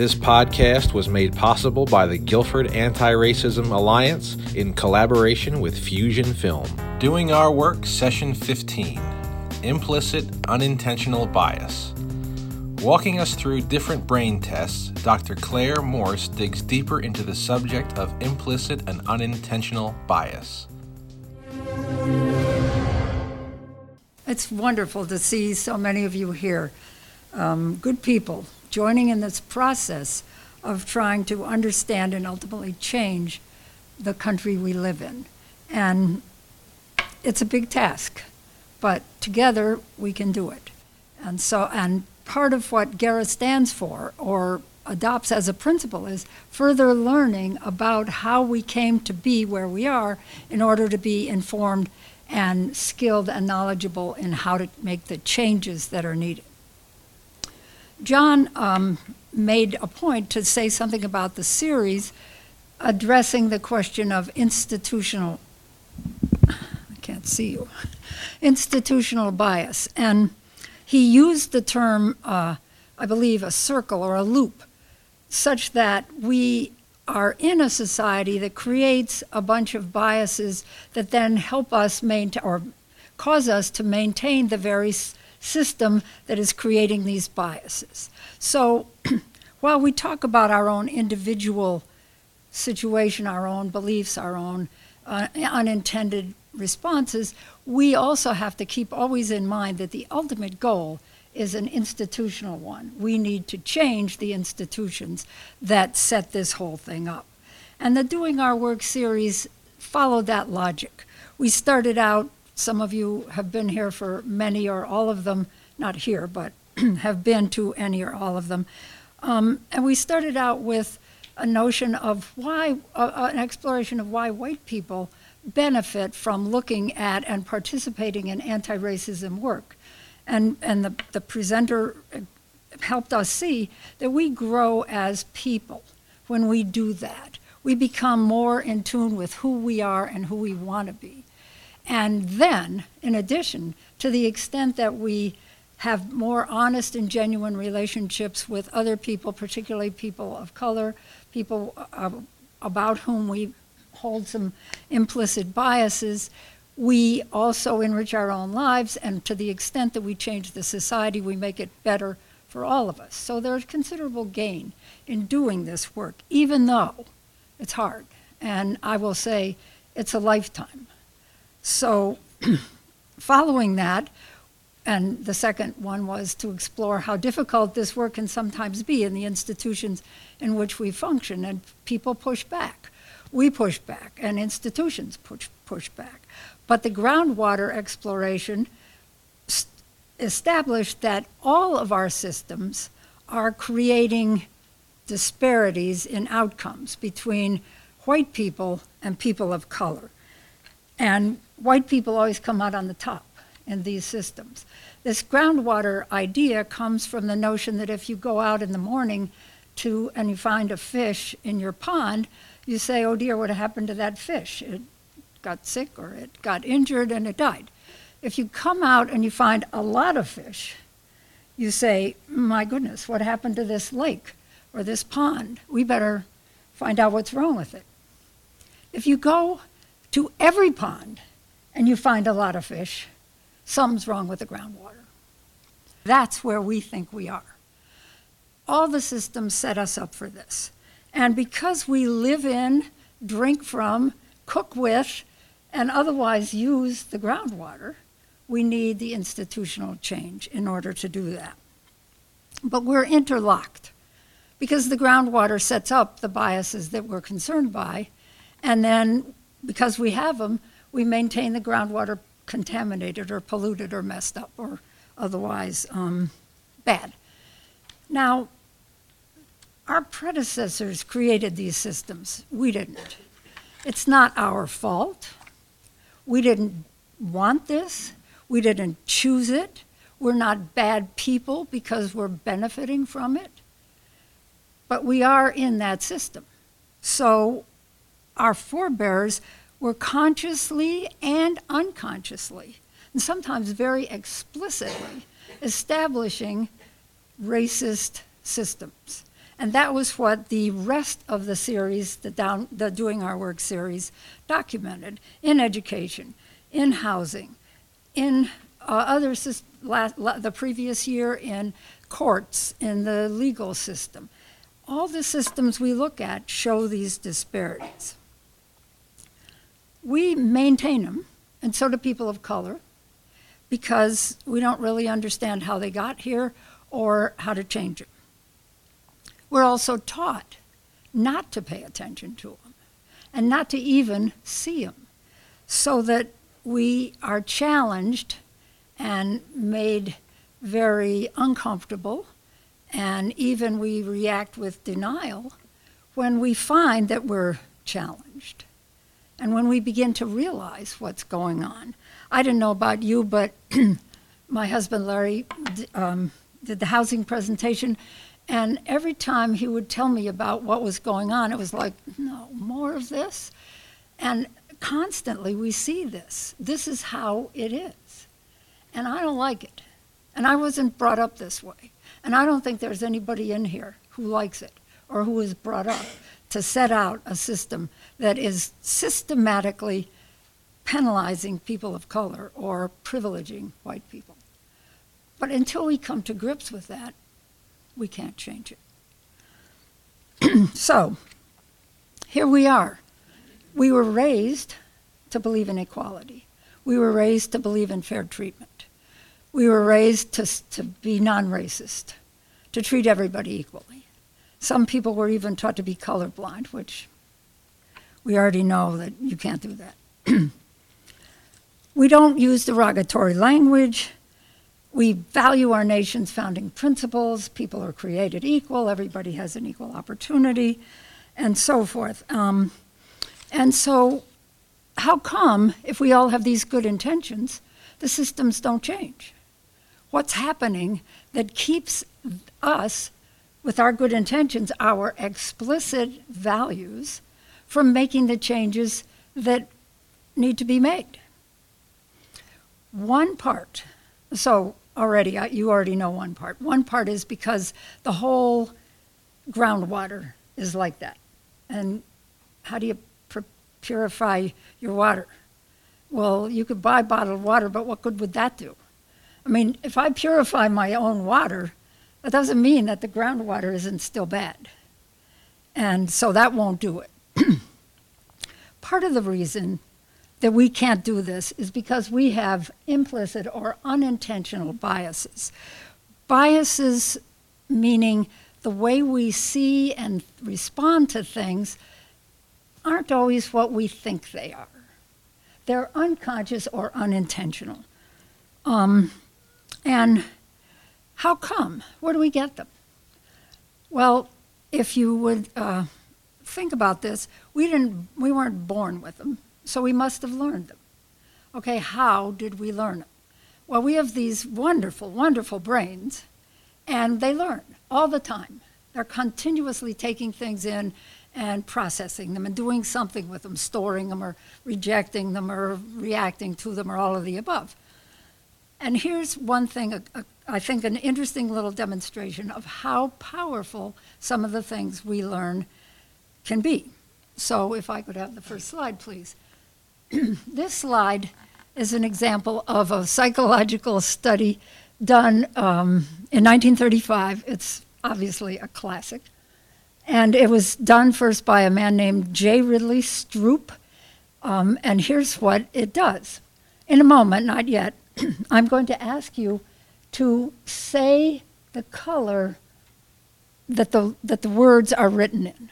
This podcast was made possible by the Guilford Anti Racism Alliance in collaboration with Fusion Film. Doing Our Work, Session 15 Implicit Unintentional Bias. Walking us through different brain tests, Dr. Claire Morse digs deeper into the subject of implicit and unintentional bias. It's wonderful to see so many of you here, um, good people, joining in this process of trying to understand and ultimately change the country we live in. And it's a big task, but together we can do it. And so, and part of what GERA stands for, or adopts as a principle, is further learning about how we came to be where we are in order to be informed and skilled and knowledgeable in how to make the changes that are needed. John um, made a point to say something about the series addressing the question of institutional, I can't see you, institutional bias. And he used the term, uh, I believe, a circle or a loop, such that we are in a society that creates a bunch of biases that then help us maintain or cause us to maintain the very system that is creating these biases. So while we talk about our own individual situation, our own beliefs, our own uh, unintended responses, we also have to keep always in mind that the ultimate goal is an institutional one. We need to change the institutions that set this whole thing up. And the Doing Our Work series followed that logic. We started out, some of you have been here for many or all of them, not here, but have been to any or all of them. Um, and we started out with a notion of why, uh, an exploration of why white people benefit from looking at and participating in anti racism work. And, and the, the presenter helped us see that we grow as people when we do that. We become more in tune with who we are and who we want to be. And then, in addition, to the extent that we have more honest and genuine relationships with other people, particularly people of color, people uh, about whom we hold some implicit biases, we also enrich our own lives, and to the extent that we change the society, we make it better for all of us. So there's considerable gain in doing this work, even though it's hard. And I will say it's a lifetime. So, following that, and the second one was to explore how difficult this work can sometimes be in the institutions in which we function, and people push back. We push back, and institutions push, push back. But the groundwater exploration established that all of our systems are creating disparities in outcomes between white people and people of color. And white people always come out on the top in these systems. This groundwater idea comes from the notion that if you go out in the morning to and you find a fish in your pond, you say, "Oh dear, what happened to that fish? It got sick or it got injured and it died. If you come out and you find a lot of fish, you say, My goodness, what happened to this lake or this pond? We better find out what's wrong with it. If you go to every pond and you find a lot of fish, something's wrong with the groundwater. That's where we think we are. All the systems set us up for this. And because we live in, drink from, cook with, and otherwise use the groundwater, we need the institutional change in order to do that. But we're interlocked because the groundwater sets up the biases that we're concerned by, and then because we have them, we maintain the groundwater contaminated or polluted or messed up or otherwise um, bad. Now, our predecessors created these systems. We didn't. It's not our fault. We didn't want this. We didn't choose it. We're not bad people because we're benefiting from it. But we are in that system. So our forebears were consciously and unconsciously, and sometimes very explicitly, establishing racist systems. And that was what the rest of the series, the, down, the Doing Our Work series, documented in education, in housing, in uh, other last, the previous year in courts, in the legal system. All the systems we look at show these disparities. We maintain them, and so do people of color, because we don't really understand how they got here or how to change it. We're also taught not to pay attention to them and not to even see them, so that we are challenged and made very uncomfortable, and even we react with denial when we find that we're challenged and when we begin to realize what's going on. I don't know about you, but my husband Larry um, did the housing presentation, and every time he would tell me about what was going on, it was like, no, more of this. And constantly we see this. This is how it is. And I don't like it. And I wasn't brought up this way. And I don't think there's anybody in here who likes it or who was brought up to set out a system that is systematically penalizing people of color or privileging white people. But until we come to grips with that, we can't change it. so, here we are. We were raised to believe in equality. We were raised to believe in fair treatment. We were raised to, to be non racist, to treat everybody equally. Some people were even taught to be colorblind, which we already know that you can't do that. we don't use derogatory language. We value our nation's founding principles. People are created equal, everybody has an equal opportunity, and so forth. Um, and so, how come, if we all have these good intentions, the systems don't change? What's happening that keeps us, with our good intentions, our explicit values, from making the changes that need to be made? One part, so already, you already know one part. One part is because the whole groundwater is like that. And how do you purify your water? Well, you could buy bottled water, but what good would that do? I mean, if I purify my own water, that doesn't mean that the groundwater isn't still bad. And so that won't do it. Part of the reason that we can't do this is because we have implicit or unintentional biases. Biases meaning the way we see and respond to things aren't always what we think they are. They're unconscious or unintentional. Um, and how come? Where do we get them? Well, if you would uh, think about this, we didn't, we weren't born with them. So we must have learned them. Okay, how did we learn them? Well, we have these wonderful, wonderful brains, and they learn all the time. They're continuously taking things in and processing them and doing something with them, storing them or rejecting them or reacting to them or all of the above. And here's one thing, a, a, I think, an interesting little demonstration of how powerful some of the things we learn can be. So, if I could have the first slide, please. this slide is an example of a psychological study done um, in 1935. It's obviously a classic. And it was done first by a man named J. Ridley Stroop. Um, and here's what it does. In a moment, not yet, I'm going to ask you to say the color that the, that the words are written in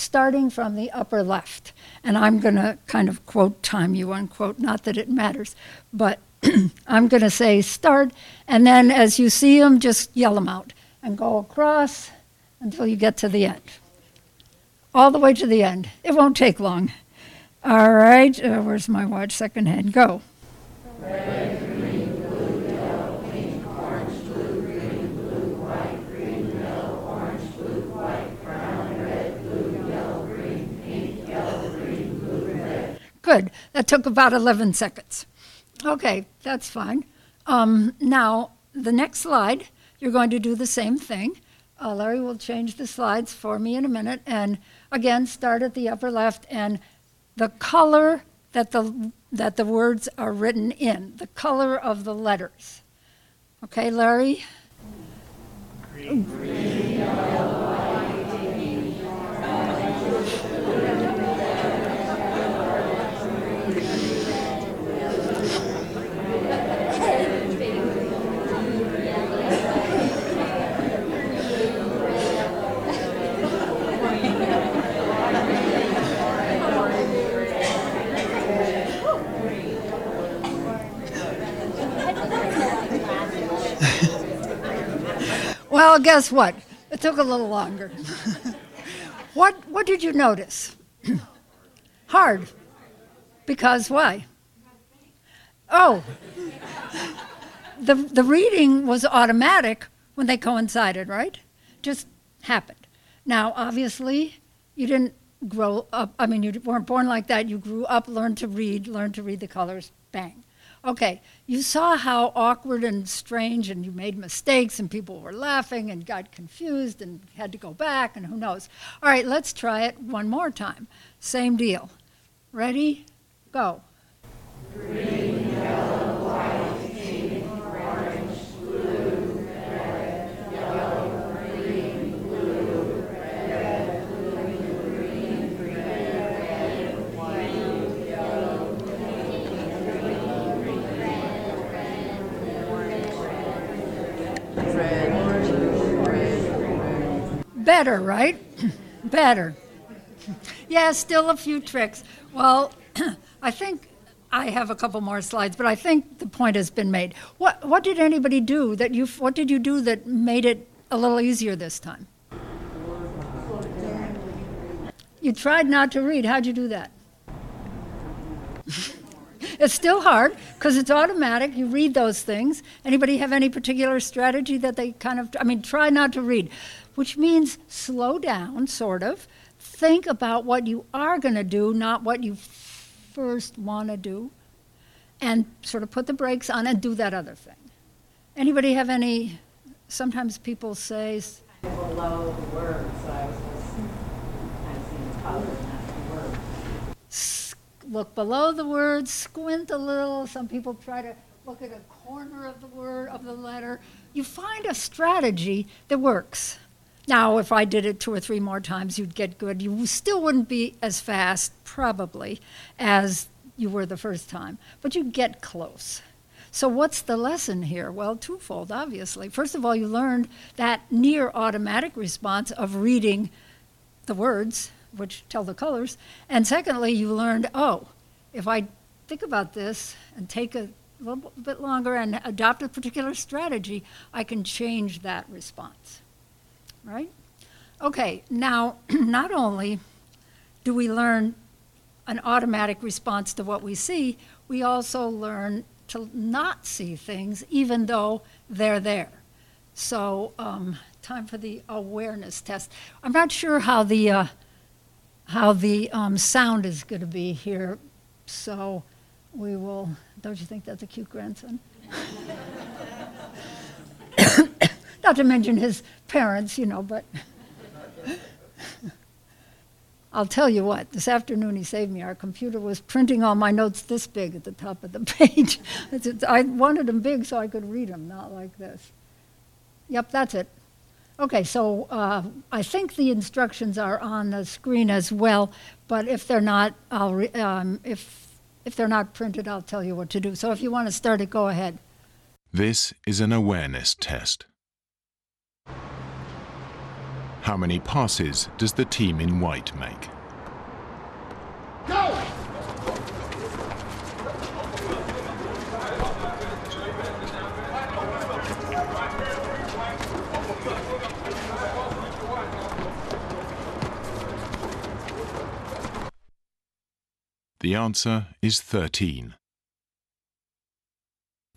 starting from the upper left. And I'm going to kind of quote time you, unquote, not that it matters, but I'm going to say start, and then as you see them, just yell them out and go across until you get to the end. All the way to the end. It won't take long. All right, uh, where's my watch? Second hand, go. Good. That took about 11 seconds. Okay, that's fine. Um, now, the next slide, you're going to do the same thing. Uh, Larry will change the slides for me in a minute. And again, start at the upper left and the color that the, that the words are written in, the color of the letters. Okay, Larry? Green. Green, yellow, Well, guess what? It took a little longer. what, what did you notice? Hard. Because why? Oh, the, the reading was automatic when they coincided, right? Just happened. Now, obviously, you didn't grow up, I mean, you weren't born like that. You grew up, learned to read, learned to read the colors, bang. Okay, you saw how awkward and strange, and you made mistakes, and people were laughing and got confused and had to go back, and who knows. All right, let's try it one more time. Same deal. Ready? Go. Green, yellow, white, pink, orange, blue, red, yellow, green, blue, red, blue, green, green, red, white, yellow, Better, right? Better. Yeah, still a few tricks. Well, I think I have a couple more slides, but I think the point has been made. What what did anybody do that you what did you do that made it a little easier this time? You tried not to read. How'd you do that? it's still hard because it's automatic. You read those things. Anybody have any particular strategy that they kind of I mean try not to read, which means slow down sort of. Think about what you are going to do, not what you first want to do, and sort of put the brakes on and do that other thing. Anybody have any? Sometimes people say. Below the words, so I was just kind of seeing the color, not the words. Look below the words, squint a little. Some people try to look at a corner of the word of the letter. You find a strategy that works. Now, if I did it two or three more times, you'd get good. You still wouldn't be as fast, probably, as you were the first time, but you'd get close. So, what's the lesson here? Well, twofold, obviously. First of all, you learned that near automatic response of reading the words, which tell the colors. And secondly, you learned oh, if I think about this and take a little bit longer and adopt a particular strategy, I can change that response right? Okay, now, not only do we learn an automatic response to what we see, we also learn to not see things even though they're there. So, um, time for the awareness test. I'm not sure how the uh, how the um, sound is going to be here, so we will. Don't you think that's a cute grandson? Not to mention his parents, you know, but I'll tell you what, this afternoon he saved me. Our computer was printing all my notes this big at the top of the page. I wanted them big so I could read them, not like this. Yep, that's it. Okay, so uh, I think the instructions are on the screen as well, but if they're not, I'll re- um, if if they're not printed, I'll tell you what to do. So if you want to start it, go ahead. This is an awareness test. How many passes does the team in white make? Go! The answer is 13.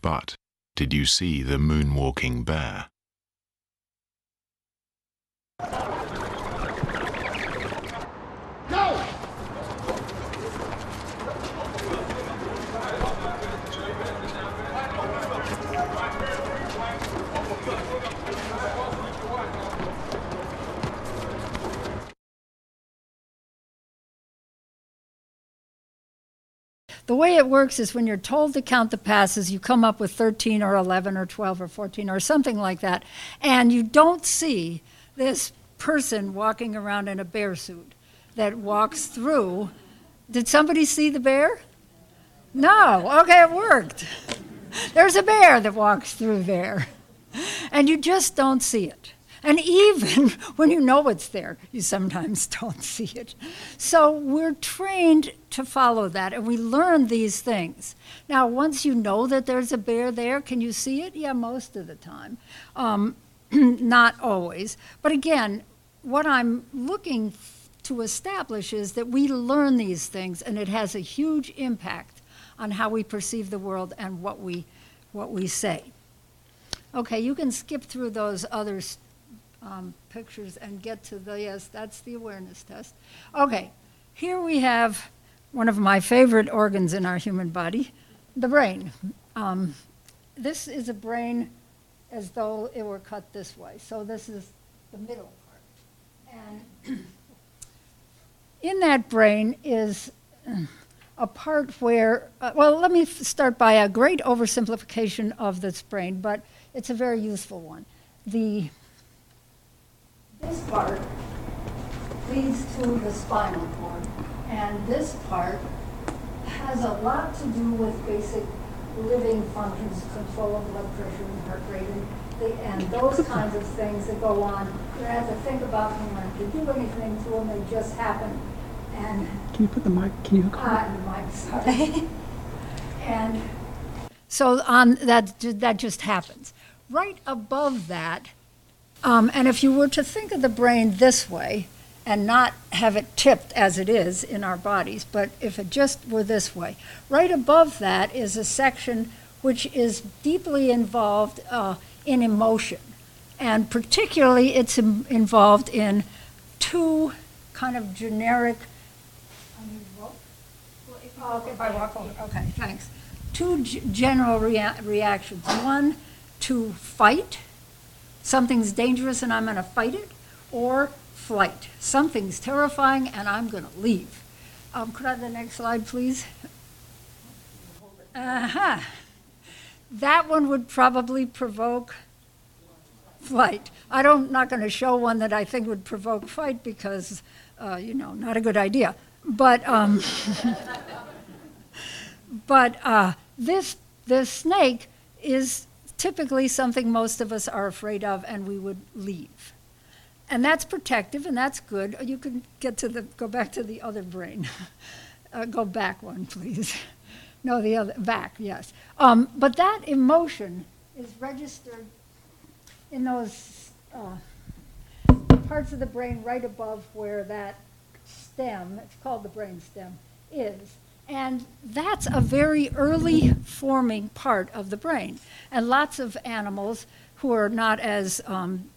But did you see the moonwalking bear? The way it works is when you're told to count the passes, you come up with 13 or 11 or 12 or 14 or something like that, and you don't see this person walking around in a bear suit that walks through. Did somebody see the bear? No. Okay, it worked. There's a bear that walks through there, and you just don't see it. And even when you know it's there, you sometimes don't see it. So we're trained to follow that, and we learn these things. Now, once you know that there's a bear there, can you see it? Yeah, most of the time. Um, not always. But again, what I'm looking to establish is that we learn these things, and it has a huge impact on how we perceive the world and what we, what we say. Okay, you can skip through those other um, pictures and get to the, yes, that's the awareness test. Okay, here we have one of my favorite organs in our human body, the brain. Um, this is a brain as though it were cut this way. So this is the middle part. And in that brain is a part where, uh, well, let me start by a great oversimplification of this brain, but it's a very useful one. The this part leads to the spinal cord, and this part has a lot to do with basic living functions, control of blood pressure and heart rate, and, the, and those kinds of things that go on. You don't have to think about them or to do anything to them; they just happen. And can you put the mic? Can you? Ah, the mic. Sorry. and so on that that just happens. Right above that um, and if you were to think of the brain this way and not have it tipped as it is in our bodies, but if it just were this way, right above that is a section which is deeply involved uh, in emotion. And particularly, it's Im- involved in two kind of generic. Oh, okay, if I walk over. Okay, thanks. Two g- general rea- reactions. One, to fight something's dangerous and I'm going to fight it, or flight. Something's terrifying and I'm going to leave. Um, could I have the next slide, please? Uh huh. That one would probably provoke flight. I don't, not going to show one that I think would provoke fight because, uh, you know, not a good idea. But, um, but uh, this, this snake is typically something most of us are afraid of and we would leave. And that's protective and that's good. You can get to the, go back to the other brain. uh, go back one, please. no, the other, back, yes. Um, but that emotion is registered in those uh, parts of the brain right above where that stem, it's called the brain stem, is. And that's a very early forming part of the brain. And lots of animals who are not as, um,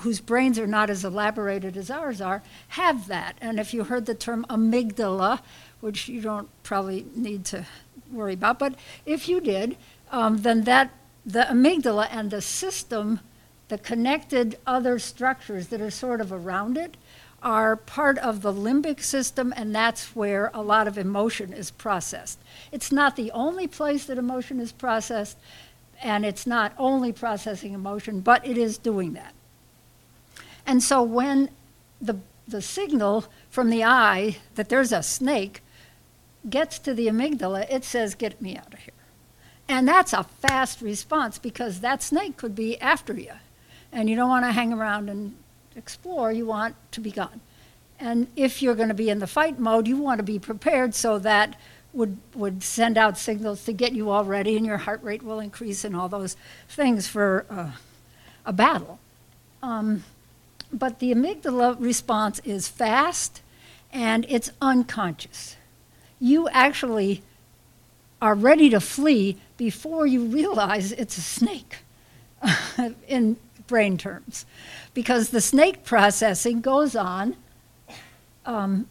whose brains are not as elaborated as ours are, have that. And if you heard the term amygdala, which you don't probably need to worry about, but if you did, um, then that, the amygdala and the system, the connected other structures that are sort of around it, are part of the limbic system, and that's where a lot of emotion is processed. It's not the only place that emotion is processed, and it's not only processing emotion, but it is doing that. And so when the, the signal from the eye that there's a snake gets to the amygdala, it says, Get me out of here. And that's a fast response because that snake could be after you. And you don't want to hang around and explore, you want to be gone. And if you're going to be in the fight mode, you want to be prepared so that would, would send out signals to get you all ready and your heart rate will increase and all those things for uh, a battle. Um, but the amygdala response is fast and it's unconscious. You actually are ready to flee before you realize it's a snake in brain terms because the snake processing goes on um,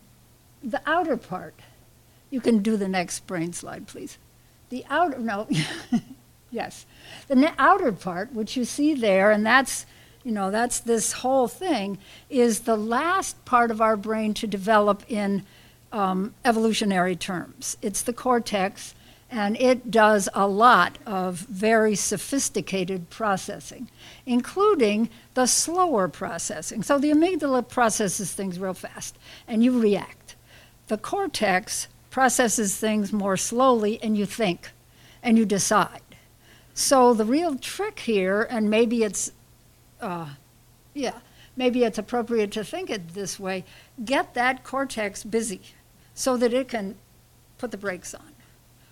the outer part. You can do the next brain slide, please. The outer, no, yes. The outer part, which you see there, and that's, you know, that's this whole thing, is the last part of our brain to develop in um, evolutionary terms. It's the cortex, and it does a lot of very sophisticated processing, including the slower processing. So the amygdala processes things real fast, and you react. The cortex processes things more slowly, and you think, and you decide. So the real trick here, and maybe it's, uh, yeah, maybe it's appropriate to think it this way. Get that cortex busy so that it can put the brakes on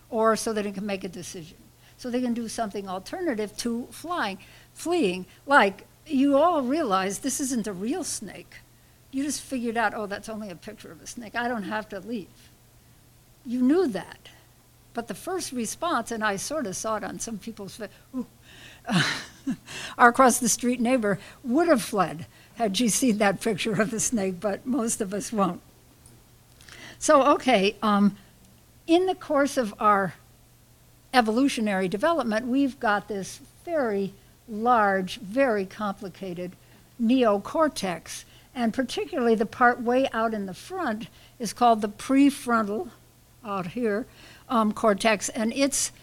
or so that it can make a decision so they can do something alternative to flying fleeing. Like you all realize this isn't a real snake. You just figured out oh that's only a picture of a snake. I don't have to leave. You knew that. But the first response and i sort of saw it on some people's face our across the street neighbor would have fled had she seen that picture of the snake, but most of us won't. So, okay, um, in the course of our evolutionary development, we've got this very large, very complicated neocortex, and particularly the part way out in the front is called the prefrontal, out here, um, cortex, and it's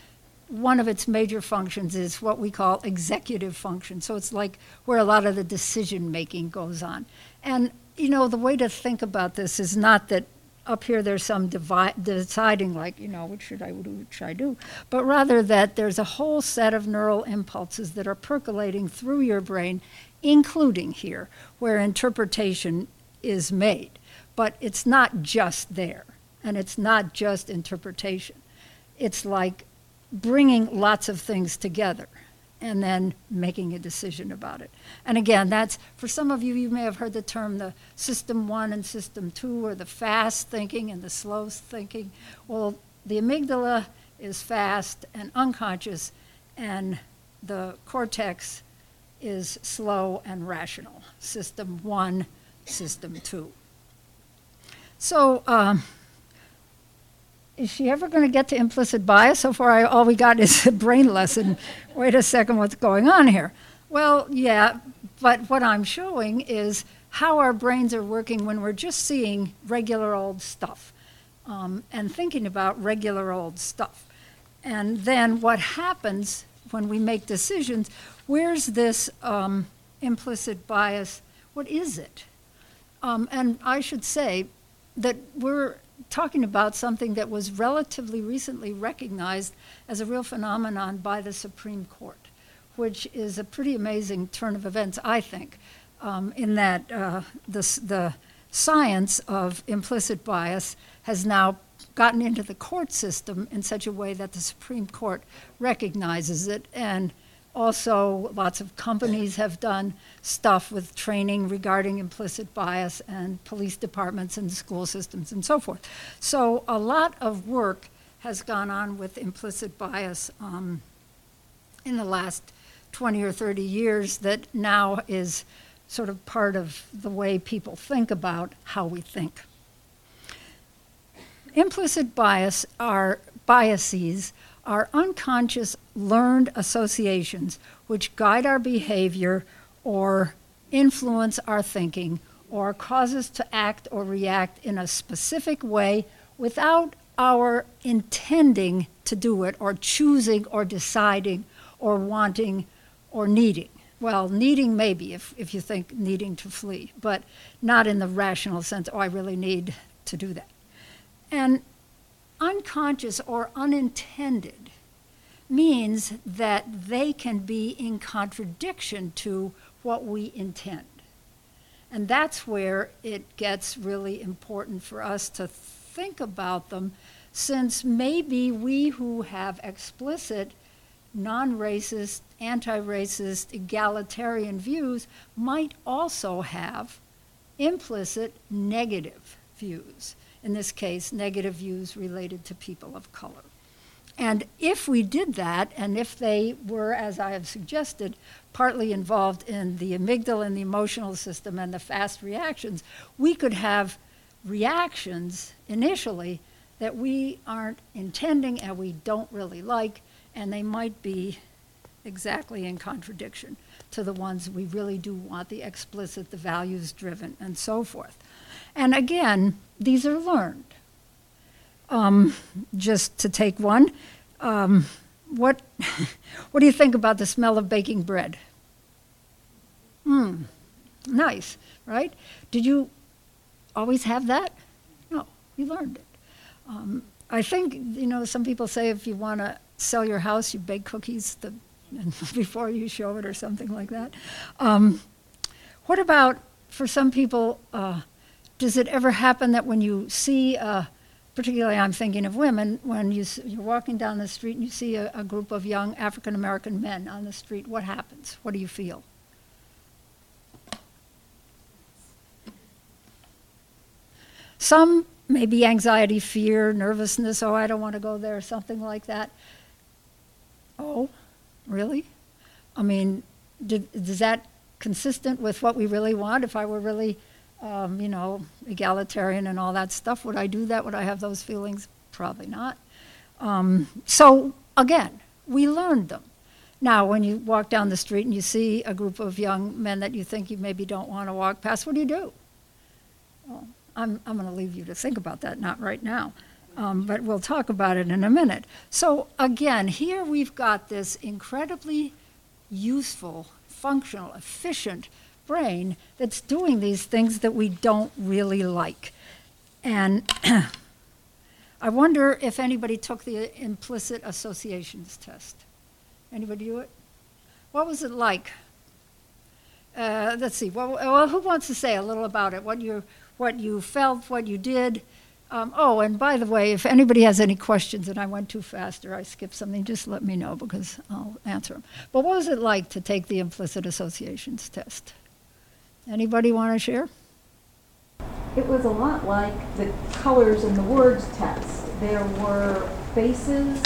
one of its major functions is what we call executive function. So it's like where a lot of the decision making goes on. And, you know, the way to think about this is not that up here there's some divi- deciding, like, you know, what should I do, what should I do, but rather that there's a whole set of neural impulses that are percolating through your brain, including here, where interpretation is made. But it's not just there, and it's not just interpretation. It's like bringing lots of things together and then making a decision about it. And again, that's for some of you, you may have heard the term the system one and system two, or the fast thinking and the slow thinking. Well, the amygdala is fast and unconscious, and the cortex is slow and rational. System one, system two. So, um, is she ever going to get to implicit bias? So far, I, all we got is a brain lesson. Wait a second, what's going on here? Well, yeah, but what I'm showing is how our brains are working when we're just seeing regular old stuff um, and thinking about regular old stuff. And then what happens when we make decisions, where's this um, implicit bias? What is it? Um, and I should say that we're talking about something that was relatively recently recognized as a real phenomenon by the Supreme Court, which is a pretty amazing turn of events, I think, um, in that uh, the, the science of implicit bias has now gotten into the court system in such a way that the Supreme Court recognizes it and also, lots of companies have done stuff with training regarding implicit bias and police departments and school systems and so forth. So, a lot of work has gone on with implicit bias um, in the last 20 or 30 years that now is sort of part of the way people think about how we think. Implicit bias are biases are unconscious learned associations which guide our behavior or influence our thinking or cause us to act or react in a specific way without our intending to do it or choosing or deciding or wanting or needing. Well, needing maybe if, if you think needing to flee, but not in the rational sense, oh, I really need to do that. And unconscious or unintended means that they can be in contradiction to what we intend. And that's where it gets really important for us to think about them, since maybe we who have explicit non racist, anti racist, egalitarian views might also have implicit negative views in this case, negative views related to people of color. And if we did that, and if they were, as I have suggested, partly involved in the amygdala and the emotional system and the fast reactions, we could have reactions initially that we aren't intending and we don't really like, and they might be exactly in contradiction to the ones we really do want the explicit, the values driven, and so forth. And again, these are learned. Um, just to take one, um, what, what do you think about the smell of baking bread? Hmm, nice, right? Did you always have that? No, you learned it. Um, I think, you know, some people say if you want to sell your house, you bake cookies the, before you show it or something like that. Um, what about, for some people, uh, does it ever happen that when you see, particularly I'm thinking of women, when you, you're walking down the street and you see a, a group of young African American men on the street, what happens? What do you feel? Some maybe anxiety, fear, nervousness, oh, I don't want to go there, something like that. Oh, really? I mean, did, is that consistent with what we really want? If I were really, um, you know, egalitarian and all that stuff, would I do that? Would I have those feelings? Probably not. Um, so, again, we learned them. Now, when you walk down the street and you see a group of young men that you think you maybe don't want to walk past, what do you do? Well, I'm, I'm going to leave you to think about that, not right now. Um, but we'll talk about it in a minute. So, again, here we've got this incredibly useful, functional, efficient brain that's doing these things that we don't really like. And I wonder if anybody took the implicit associations test. Anybody do it? What was it like? Uh, let's see. Well, well, who wants to say a little about it? What you what you felt, what you did. Um, oh, and by the way, if anybody has any questions and I went too fast or I skipped something, just let me know because I'll answer them. But what was it like to take the implicit associations test? Anybody want to share? It was a lot like the colors in the words test. There were faces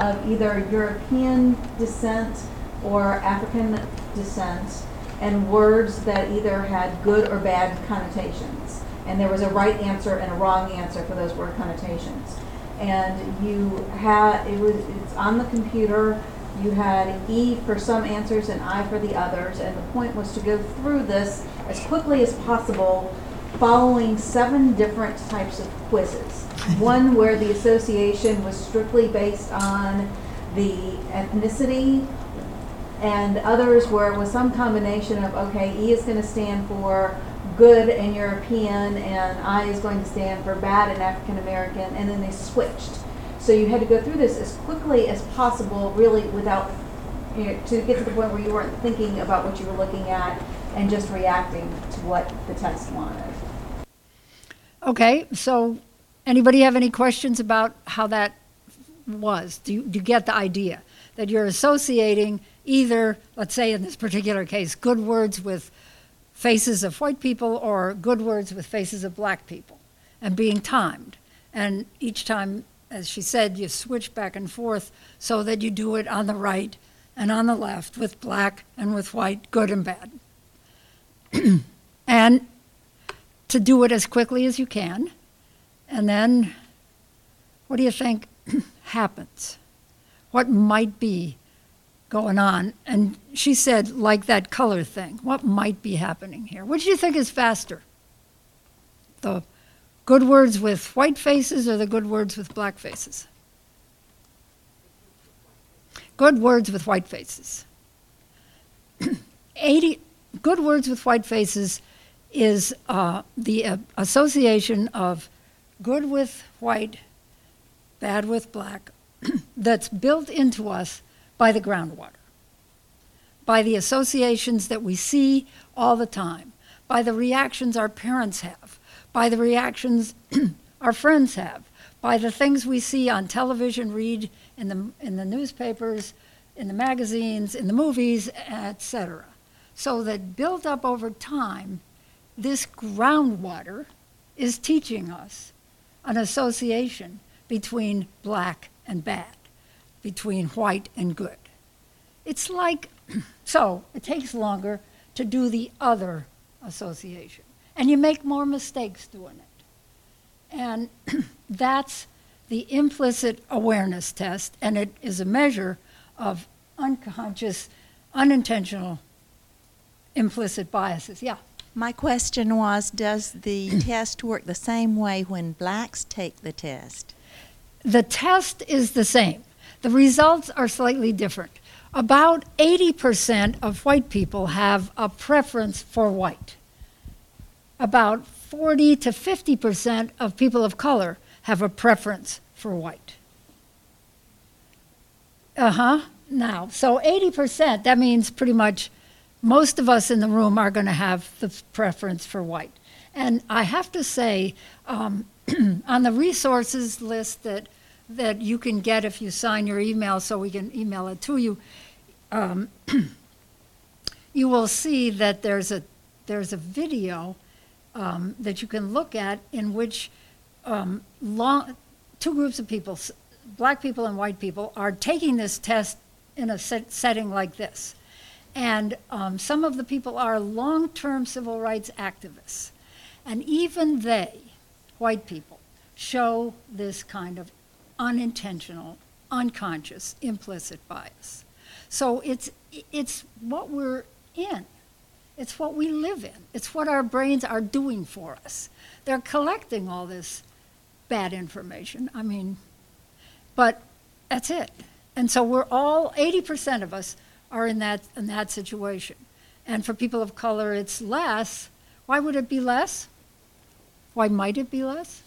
of either European descent or African descent and words that either had good or bad connotations and there was a right answer and a wrong answer for those word connotations. And you had it was it's on the computer. You had E for some answers and I for the others, and the point was to go through this as quickly as possible, following seven different types of quizzes. One where the association was strictly based on the ethnicity, and others where it was some combination of okay, E is going to stand for good and European, and I is going to stand for bad and African American, and then they switched. So you had to go through this as quickly as possible, really, without you know, to get to the point where you weren't thinking about what you were looking at and just reacting to what the test wanted. Okay, so anybody have any questions about how that was? Do you, do you get the idea that you're associating either, let's say in this particular case, good words with faces of white people or good words with faces of black people and being timed. And each time, as she said, you switch back and forth so that you do it on the right and on the left with black and with white, good and bad. and to do it as quickly as you can. And then, what do you think happens? What might be going on. And she said, like that color thing, what might be happening here? What do you think is faster? The good words with white faces or the good words with black faces? Good words with white faces. 80 good words with white faces is uh, the uh, association of good with white, bad with black, that's built into us by the groundwater, by the associations that we see all the time, by the reactions our parents have, by the reactions our friends have, by the things we see on television, read in the, in the newspapers, in the magazines, in the movies, etc. So that built up over time, this groundwater is teaching us an association between black and bad between white and good. It's like, so it takes longer to do the other association, and you make more mistakes doing it. And that's the implicit awareness test, and it is a measure of unconscious, unintentional implicit biases. Yeah. My question was Does the test work the same way when blacks take the test? the test is the same. The results are slightly different. About 80% of white people have a preference for white. About 40 to 50% of people of color have a preference for white. Uh huh. Now, so 80%, that means pretty much most of us in the room are going to have the preference for white. And I have to say, um, on the resources list that, that you can get if you sign your email so we can email it to you, um, you will see that there's a, there's a video um, that you can look at in which um, long, two groups of people, black people and white people, are taking this test in a set, setting like this. And um, some of the people are long term civil rights activists. And even they, white people, show this kind of unintentional, unconscious, implicit bias. So it's, it's what we're in. It's what we live in. It's what our brains are doing for us. They're collecting all this bad information. I mean, but that's it. And so we're all 80% of us are in that in that situation. And for people of color it's less. Why would it be less? Why might it be less?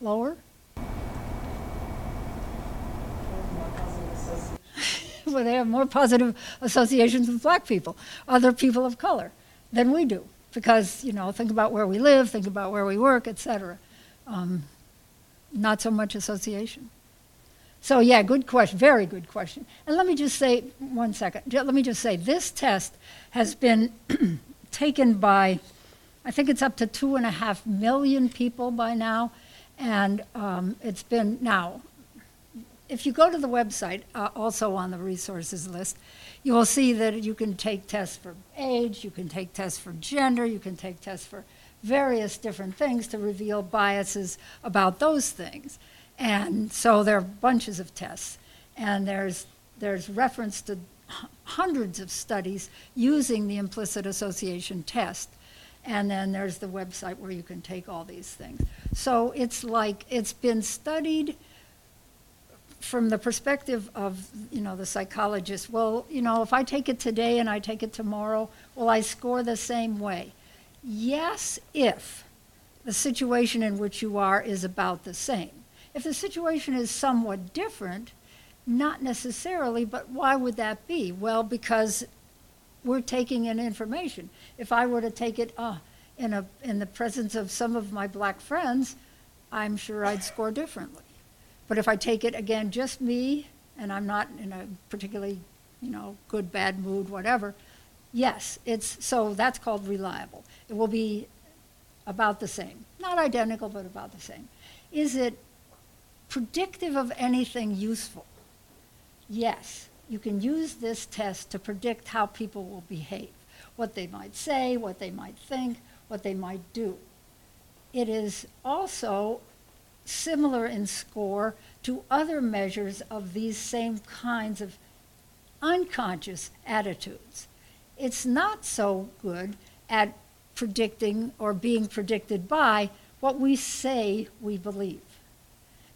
Lower? well, they have more positive associations with black people, other people of color, than we do. Because, you know, think about where we live, think about where we work, et cetera. Um, not so much association. So, yeah, good question, very good question. And let me just say, one second, let me just say, this test has been taken by, I think it's up to two and a half million people by now. And um, it's been, now, if you go to the website, uh, also on the resources list, you will see that you can take tests for age, you can take tests for gender, you can take tests for various different things to reveal biases about those things. And so there are bunches of tests. And there's, there's reference to hundreds of studies using the implicit association test. And then there's the website where you can take all these things. So it's like, it's been studied from the perspective of, you know, the psychologist, well, you know, if I take it today and I take it tomorrow, will I score the same way? Yes, if the situation in which you are is about the same. If the situation is somewhat different, not necessarily, but why would that be? Well, because we're taking in information. If I were to take it uh, in, a, in the presence of some of my black friends, I'm sure I'd score differently. But if I take it again, just me, and I'm not in a particularly, you know, good, bad mood, whatever, yes, it's, so that's called reliable. It will be about the same. Not identical, but about the same. Is it predictive of anything useful? Yes, you can use this test to predict how people will behave, what they might say, what they might think, what they might do. It is also similar in score to other measures of these same kinds of unconscious attitudes. It's not so good at predicting or being predicted by what we say we believe.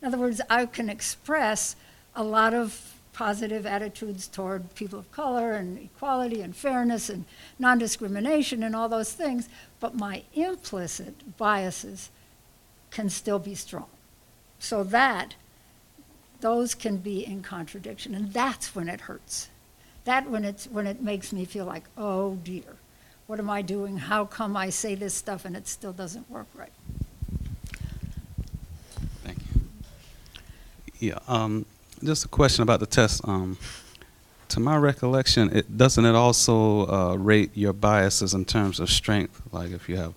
In other words, I can express a lot of positive attitudes toward people of color and equality and fairness and non discrimination and all those things, but my implicit biases can still be strong. So that, those can be in contradiction, and that's when it hurts. That when it's when it makes me feel like, oh dear, what am I doing? How come I say this stuff and it still doesn't work right? Thank you. Yeah, um, just a question about the test. Um, to my recollection, it doesn't it also uh, rate your biases in terms of strength? Like if you have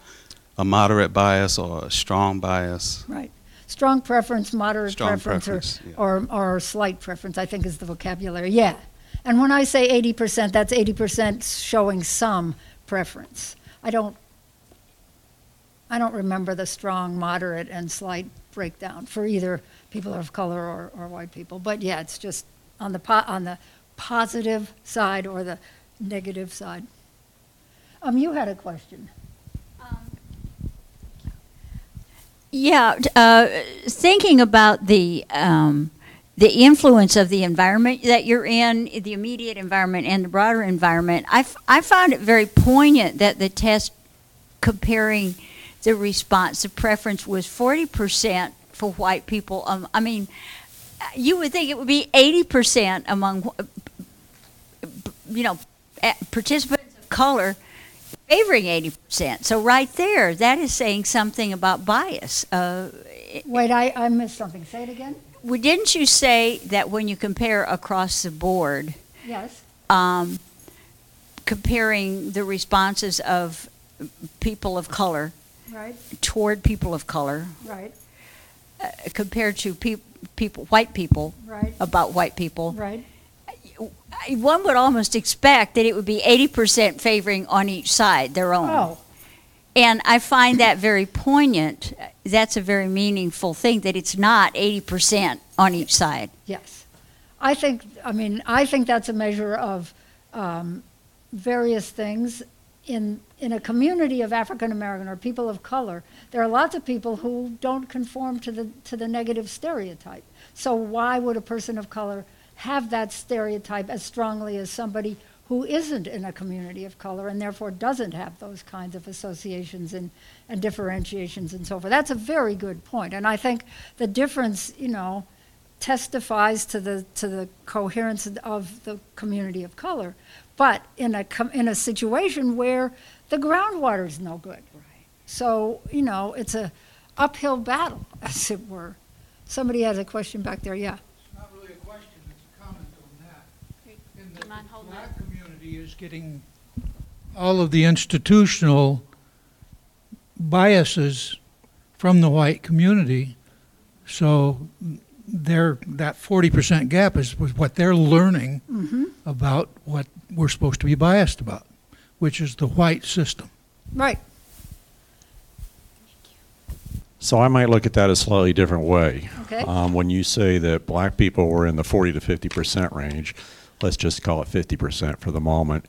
a moderate bias or a strong bias. Right. Strong preference, moderate Strong preference, preference, or, or, or slight preference, I think is the vocabulary. Yeah. And when I say 80%, that's 80% showing some preference. I don't, I don't remember the strong, moderate, and slight breakdown for either people of color or, or white people. But yeah, it's just on the, po- on the positive side or the negative side. Um, you had a question. Yeah, uh, thinking about the um, the influence of the environment that you're in, the immediate environment and the broader environment, I, f- I found it very poignant that the test comparing the response, the preference was 40% for white people. Um, I mean, you would think it would be 80% among, you know, participants of color favoring 80%. So right there, that is saying something about bias. Uh, Wait, I, I missed something. Say it again? well, didn't you say that when you compare across the board, Yes. um, comparing the responses of people of color Right, toward people of color right, uh, compared to peop people, white people, right, about white people, right. I- one would almost expect that it would be 80% favoring on each side, their own. Oh, And I find that very poignant. That's a very meaningful thing that it's not 80% on each side. yes. I think, I mean, I think that's a measure of um, various things. In, in a community of African American or people of color, there are lots of people who don't conform to the, to the negative stereotype. So why would a person of color have that stereotype as strongly as somebody who isn't in a community of color and therefore doesn't have those kinds of associations and, and differentiations and so forth? That's a very good point. And I think the difference, you know, testifies to the to the coherence of the community of color, but in a com- in a situation where the groundwater is no good. Right. So you know it's a uphill battle, as it were. Somebody has a question back there. Yeah. Not really a question, it's a comment on that. In that the black community is getting all of the institutional biases from the white community. So their, that forty percent gap is was what they're learning mm-hmm. about what we're supposed to be biased about, which is the white system. Right. So I might look at that a slightly different way. Okay. Um, when you say that black people were in the 40 to 50 percent range, let's just call it 50 percent for the moment.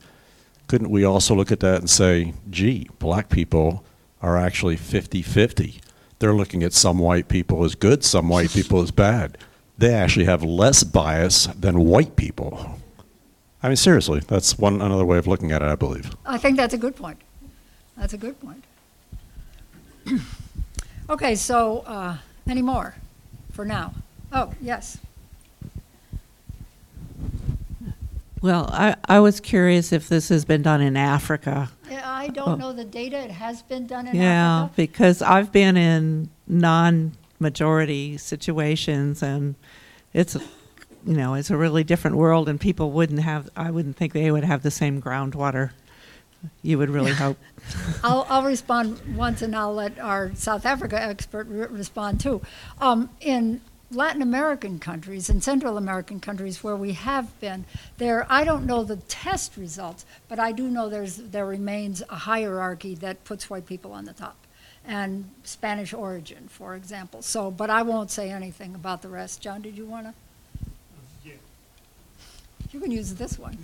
Couldn't we also look at that and say, gee, black people are actually 50 50? They're looking at some white people as good, some white people as bad. They actually have less bias than white people. I mean, seriously, that's one another way of looking at it, I believe. I think that's a good point. That's a good point. okay. So uh, any more for now? Oh yes. Well, I, I was curious if this has been done in Africa. Yeah, I don't Oh. know the data. It has been done in yeah, Africa. because I've been in non-majority situations, and it's, you know, it's a really different world, and people wouldn't have. I wouldn't think they would have the same groundwater. You would really hope. I'll, I'll respond once and I'll let our South Africa expert re- respond too. Um, in Latin American countries and Central American countries where we have been, there, I don't know the test results, but I do know there's, there remains a hierarchy that puts white people on the top. And Spanish origin, for example. So, but I won't say anything about the rest. John, did you want to? You can use this one.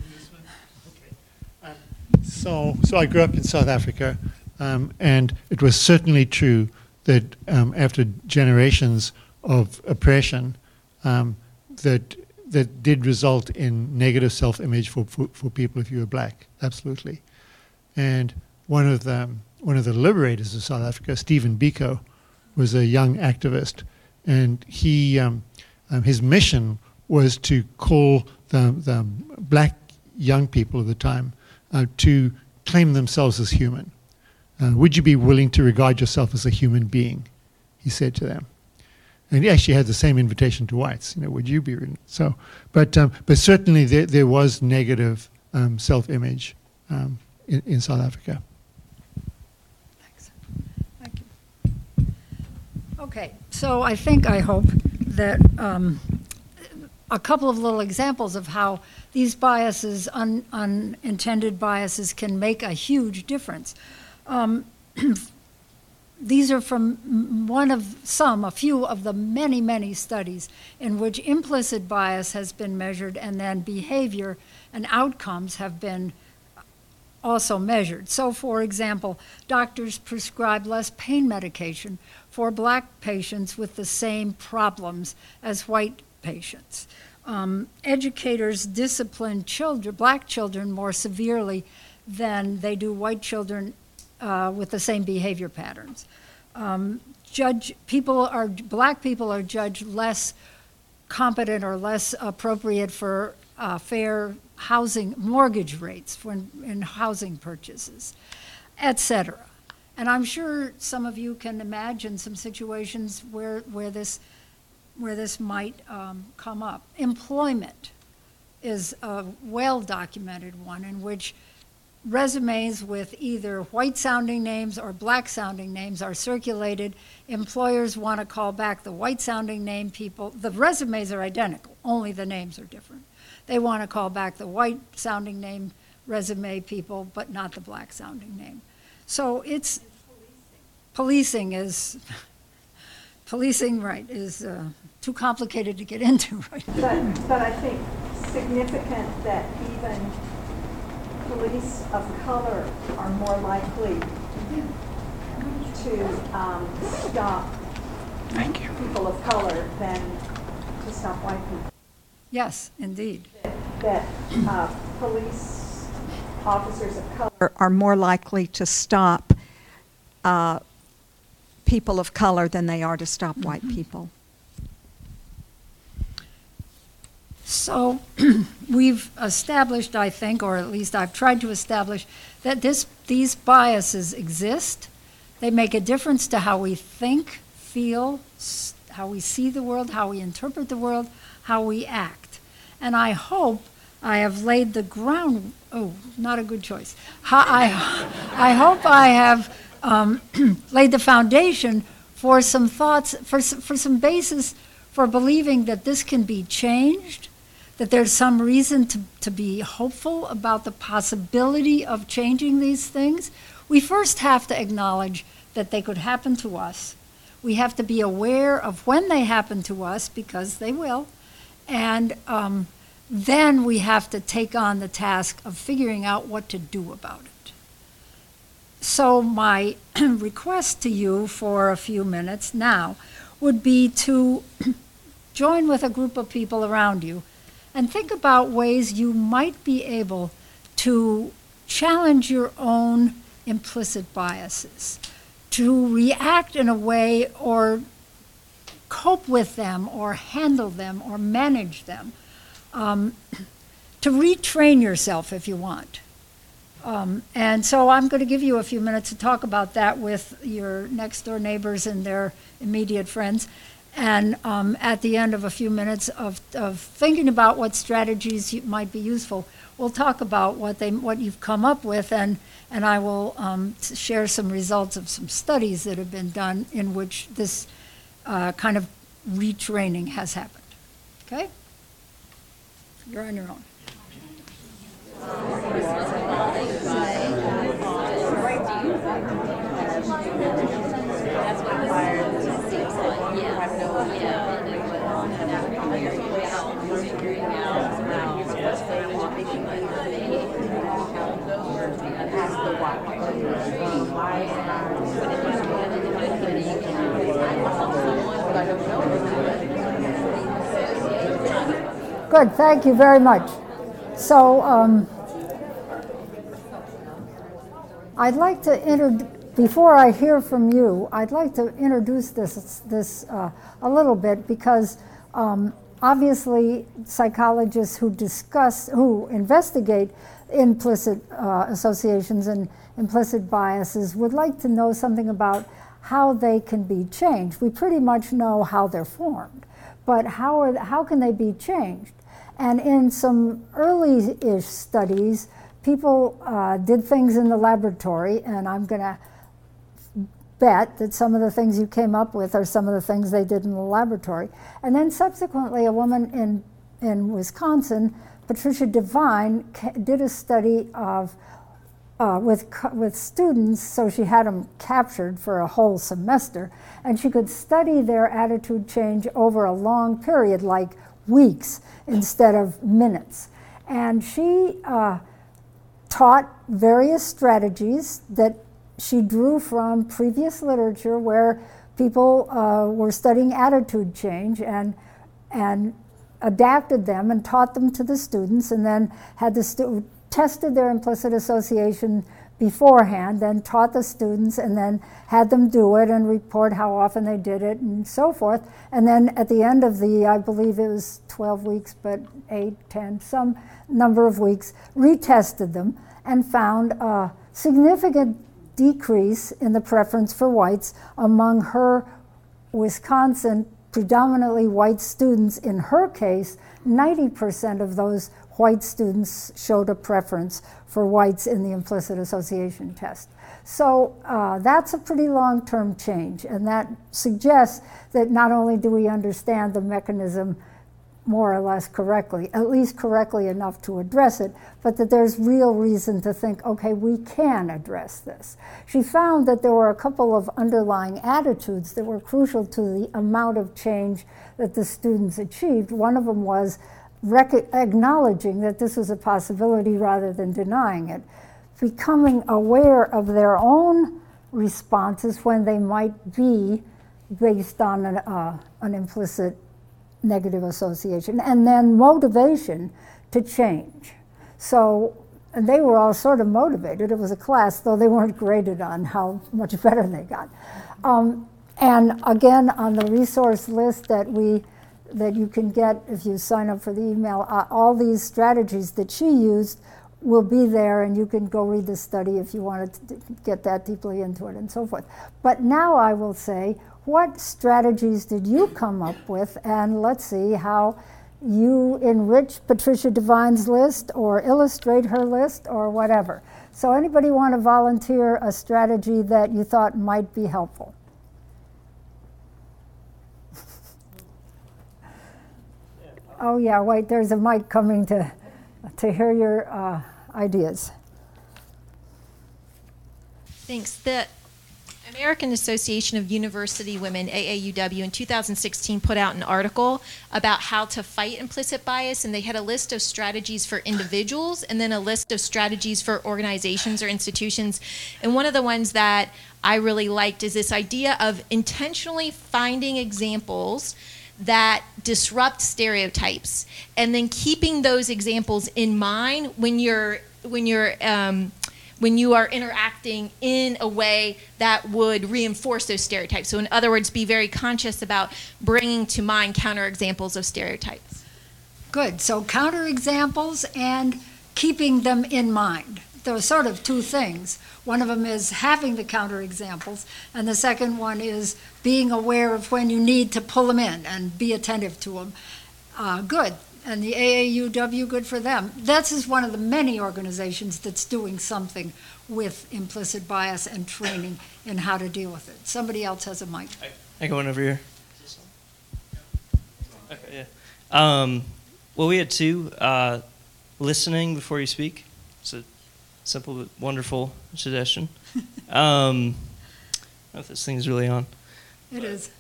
So, so I grew up in South Africa, um, and it was certainly true that um, after generations of oppression, um, that that did result in negative self-image for, for, for people if you were black. Absolutely, and one of the one of the liberators of South Africa, Stephen Biko, was a young activist, and he um, um, his mission was to call the the black young people of the time uh, to claim themselves as human. Uh, would you be willing to regard yourself as a human being? He said to them. And he actually had the same invitation to whites. You know, would you be? So, but um, but certainly there, there was negative um, self-image um, in, in South Africa. Thanks. Thank you. Okay, so I think, I hope, that um, a couple of little examples of how these biases, un- unintended biases, can make a huge difference. Um, these are from one of some, a few of the many, many studies in which implicit bias has been measured and then behavior and outcomes have been also measured. So, for example, doctors prescribe less pain medication for black patients with the same problems as white patients. Um, educators discipline children, black children, more severely than they do white children uh, with the same behavior patterns. Um, judge people are black people are judged less competent or less appropriate for uh, fair housing mortgage rates for in, in housing purchases, etc. And I'm sure some of you can imagine some situations where where this where this might um, come up. Employment is a well documented one in which resumes with either white sounding names or black sounding names are circulated. Employers want to call back the white sounding name people. The resumes are identical, only the names are different. They want to call back the white sounding name resume people, but not the black sounding name. So it's policing is policing, right, is uh, too complicated to get into right now. But, but I think significant that even police of color are more likely to um, stop Thank you. people of color than to stop white people. Yes, indeed. That uh, police officers of color are more likely to stop uh, people of color than they are to stop mm-hmm. white people. So we've established, I think, or at least I've tried to establish, that this, these biases exist. They make a difference to how we think, feel, how we see the world, how we interpret the world, how we act. And I hope I have laid the ground. Oh, not a good choice. I, I hope I have um, laid the foundation for some thoughts, for, for some basis for believing that this can be changed, that there's some reason to, to be hopeful about the possibility of changing these things. We first have to acknowledge that they could happen to us. We have to be aware of when they happen to us, because they will. And um, then we have to take on the task of figuring out what to do about it. So, my request to you for a few minutes now would be to join with a group of people around you and think about ways you might be able to challenge your own implicit biases, to react in a way or cope with them or handle them or manage them, um, to retrain yourself if you want. Um, and so I'm going to give you a few minutes to talk about that with your next door neighbors and their immediate friends. And um, at the end of a few minutes of, of thinking about what strategies might be useful, we'll talk about what they what you've come up with, and and I will um, share some results of some studies that have been done in which this uh, kind of retraining has happened. Okay, you're on your own. Good, thank you very much. So, um, I'd like to introduce, before I hear from you, I'd like to introduce this, this uh, a little bit because um, obviously psychologists who discuss, who investigate implicit uh, associations and implicit biases would like to know something about how they can be changed. We pretty much know how they're formed, but how, are, how can they be changed? And in some early ish studies, people uh, did things in the laboratory, and I'm going to bet that some of the things you came up with are some of the things they did in the laboratory. And then subsequently, a woman in, in Wisconsin, Patricia Devine, did a study of uh, with, with students, so she had them captured for a whole semester, and she could study their attitude change over a long period, like weeks instead of minutes. And she uh, taught various strategies that she drew from previous literature where people uh, were studying attitude change and, and adapted them and taught them to the students and then had the stu- tested their implicit association beforehand, then taught the students, and then had them do it and report how often they did it and so forth. And then at the end of the, I believe it was 12 weeks, but 8, 10, some number of weeks, retested them and found a significant decrease in the preference for whites among her Wisconsin predominantly white students. In her case, 90% of those white students showed a preference for whites in the implicit association test. So uh, that's a pretty long term change, and that suggests that not only do we understand the mechanism more or less correctly, at least correctly enough to address it, but that there's real reason to think, okay, we can address this. She found that there were a couple of underlying attitudes that were crucial to the amount of change that the students achieved. One of them was rec- acknowledging that this was a possibility rather than denying it, becoming aware of their own responses when they might be based on an, uh, an implicit negative association, and then motivation to change. So and they were all sort of motivated. It was a class, though they weren't graded on how much better they got. Um, and again, on the resource list that we that you can get if you sign up for the email, uh, all these strategies that she used will be there, and you can go read the study if you wanted to get that deeply into it and so forth. But now I will say, what strategies did you come up with? And let's see how you enrich Patricia Devine's list or illustrate her list or whatever. So, anybody want to volunteer a strategy that you thought might be helpful? Oh, yeah, wait, there's a mic coming to, to hear your uh, ideas. Thanks. The American Association of University Women, AAUW, in 2016 put out an article about how to fight implicit bias, and they had a list of strategies for individuals and then a list of strategies for organizations or institutions. And one of the ones that I really liked is this idea of intentionally finding examples that disrupt stereotypes and then keeping those examples in mind when you're when you're um, when you are interacting in a way that would reinforce those stereotypes. So, in other words, be very conscious about bringing to mind counterexamples of stereotypes. Good. So, counterexamples and keeping them in mind. There are sort of two things. One of them is having the counterexamples, and the second one is being aware of when you need to pull them in and be attentive to them. Uh, good and the AAUW, good for them. That's is one of the many organizations that's doing something with implicit bias and training in how to deal with it. Somebody else has a mic. I, I go one over here. Okay, yeah. Um, well, we had two. Uh, listening before you speak. Simple but wonderful suggestion. um, I don't know if this thing's really on. It is.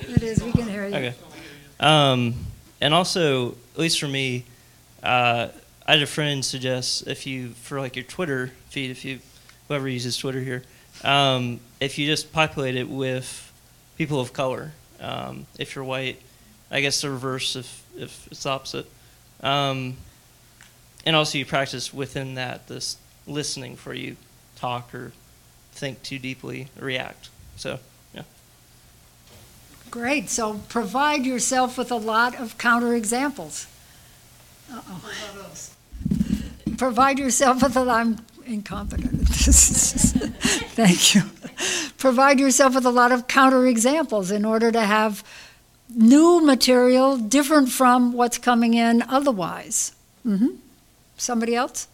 It is. We can hear you. Okay. Um, and also, at least for me, uh, I had a friend suggest if you for like your Twitter feed, if you whoever uses Twitter here, um, if you just populate it with people of color, um, if you're white, I guess the reverse if if it's opposite, um, and also you practice within that this listening for you talk or think too deeply, react. So. Yeah. Great. So provide yourself with a lot of counterexamples. Uh-oh. Provide yourself with a lot. I'm incompetent. Thank you. Provide yourself with a lot of counterexamples in order to have new material different from what's coming in otherwise. Mm-hmm. Somebody else?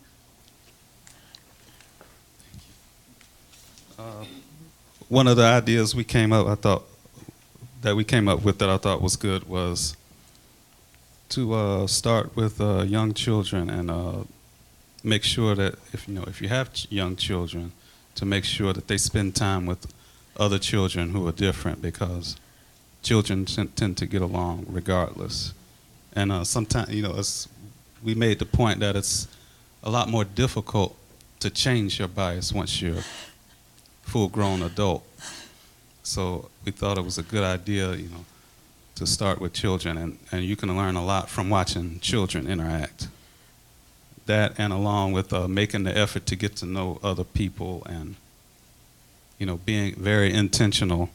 Uh, one of the ideas we came up, I thought, that we came up with that I thought was good was to uh, start with uh, young children and uh, make sure that if you know if you have ch- young children, to make sure that they spend time with other children who are different because children t- tend to get along regardless. And uh, sometimes you know we made the point that it's a lot more difficult to change your bias once you're full grown adult. So we thought it was a good idea, you know, to start with children, and, and you can learn a lot from watching children interact. That, and along with uh, making the effort to get to know other people and, you know, being very intentional